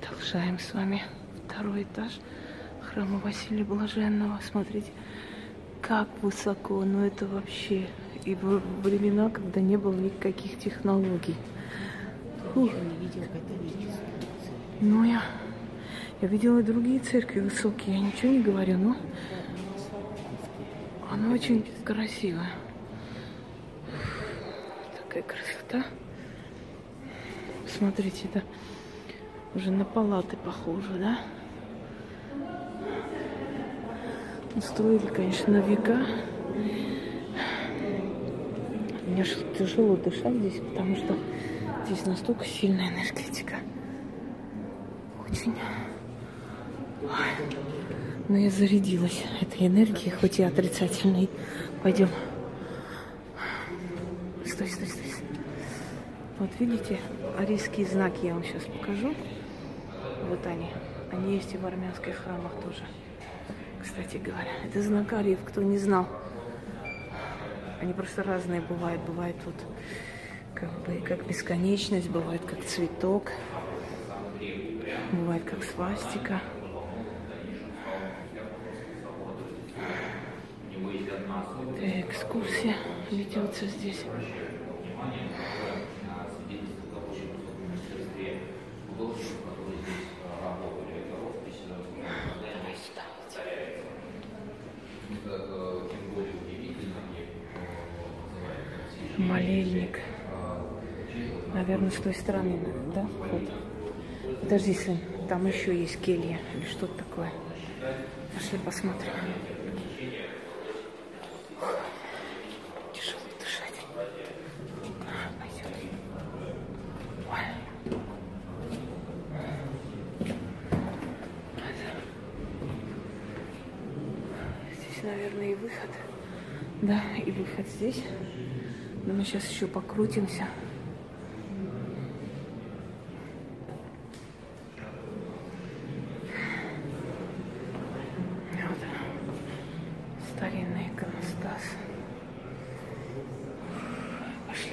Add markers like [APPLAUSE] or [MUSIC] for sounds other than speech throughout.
Продолжаем с вами второй этаж храма Василия Блаженного. Смотрите, как высоко, ну это вообще и в времена, когда не было никаких технологий. Фух. Ну я, я видела и другие церкви высокие, я ничего не говорю, но она очень красивая. Такая красота. Смотрите, да, уже на палаты похоже, да? Строили, конечно, на века. Мне тяжело дышать здесь, потому что здесь настолько сильная энергетика. Очень. Но я зарядилась этой энергией, хоть и отрицательной. Пойдем. Стой, стой, стой. Вот видите, арийские знаки я вам сейчас покажу. Вот они. Они есть и в армянских храмах тоже. Кстати говоря, это знак ариев, кто не знал. Они просто разные бывают. Бывает вот как бы как бесконечность, бывает как цветок, бывает как свастика. Экскурсия ведется здесь. Молельник. Наверное, с той стороны, да? Вот. Подожди, сын, там еще есть келья или что-то такое. Пошли посмотрим. Тяжело дышать. Здесь, наверное, и выход. Да, и выход здесь. Но мы сейчас еще покрутимся. Вот. Старинный иконостас. Пошли.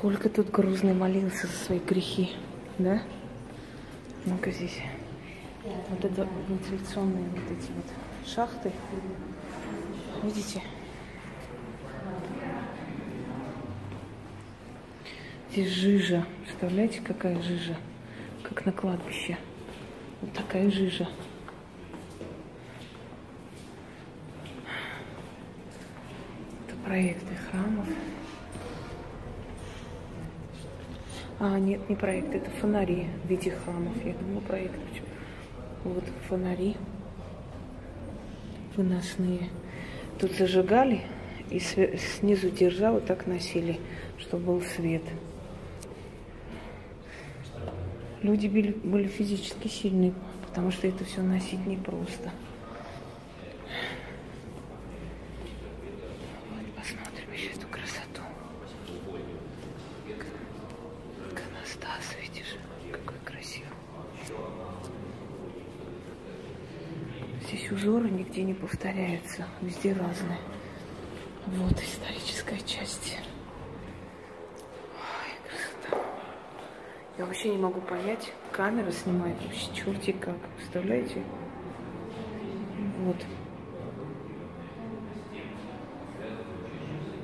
Сколько тут грузный молился за свои грехи, да? Ну-ка здесь. Вот это вентиляционные вот эти вот шахты. Видите? Здесь жижа. Представляете, какая жижа? Как на кладбище. Вот такая жижа. Это проекты храмов. А, нет, не проект, это фонари в виде храмов. Я думала, проект. Вот фонари выносные. Тут зажигали и снизу держа так носили, чтобы был свет. Люди были, были физически сильные, потому что это все носить непросто. Вот, посмотрим еще эту красоту. Иконостас, видишь, какой красивый. Узоры нигде не повторяются, везде разные. Вот историческая часть. Ой, красота. Я вообще не могу понять, камера снимает вообще черти как, представляете? Вот.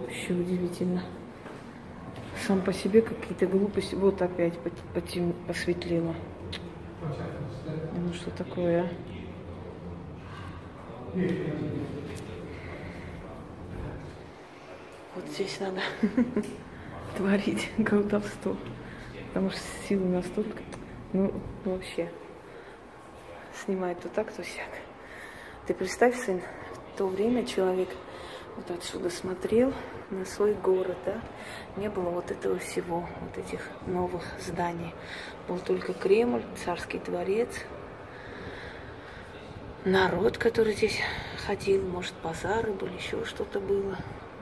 Вообще удивительно. Сам по себе какие-то глупости. Вот опять пот- потем- посветлело. Ну что такое, а? Вот здесь надо [LAUGHS] творить колдовство. Потому что силы настолько, ну, вообще, снимает то так, то сяк. Ты представь, сын, в то время человек вот отсюда смотрел на свой город, да, не было вот этого всего, вот этих новых зданий. Был только Кремль, царский дворец, народ, который здесь ходил, может, базары были, еще что-то было.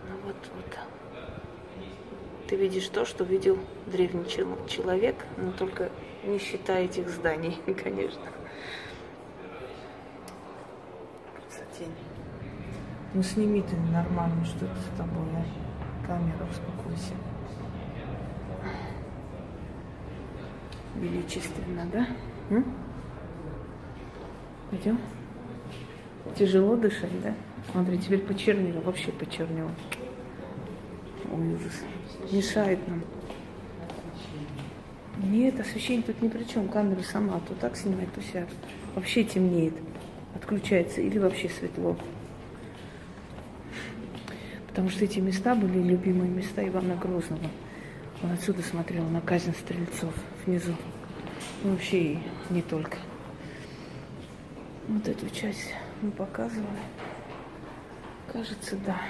Ну вот, вот. Ты видишь то, что видел древний человек, но только не считая этих зданий, [LAUGHS] конечно. Красотень. Ну сними ты нормально, что это с тобой, а? Камера, успокойся. Величественно, да? М? Пойдем? Тяжело дышать, да? Смотри, теперь почернело, вообще почернело. Ой, ужас. Мешает нам. Нет, освещение тут ни при чем. Камера сама то так снимает, то сяк. Вообще темнеет. Отключается или вообще светло. Потому что эти места были любимые места Ивана Грозного. Он отсюда смотрел на казнь стрельцов внизу. Ну, вообще и не только. Вот эту часть мы показывали. Кажется, да.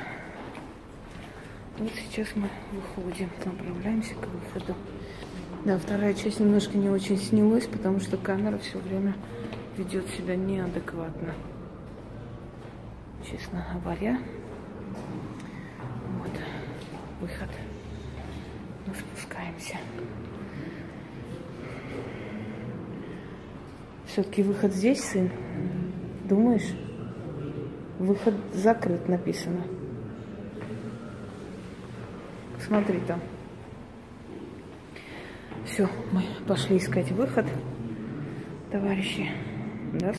Вот сейчас мы выходим, направляемся к выходу. Да, вторая часть немножко не очень снялась, потому что камера все время ведет себя неадекватно. Честно говоря. Вот, выход. Мы спускаемся. Все-таки выход здесь, сын? Думаешь? Выход закрыт написано. Смотри там. Все, мы пошли искать выход, товарищи. Да?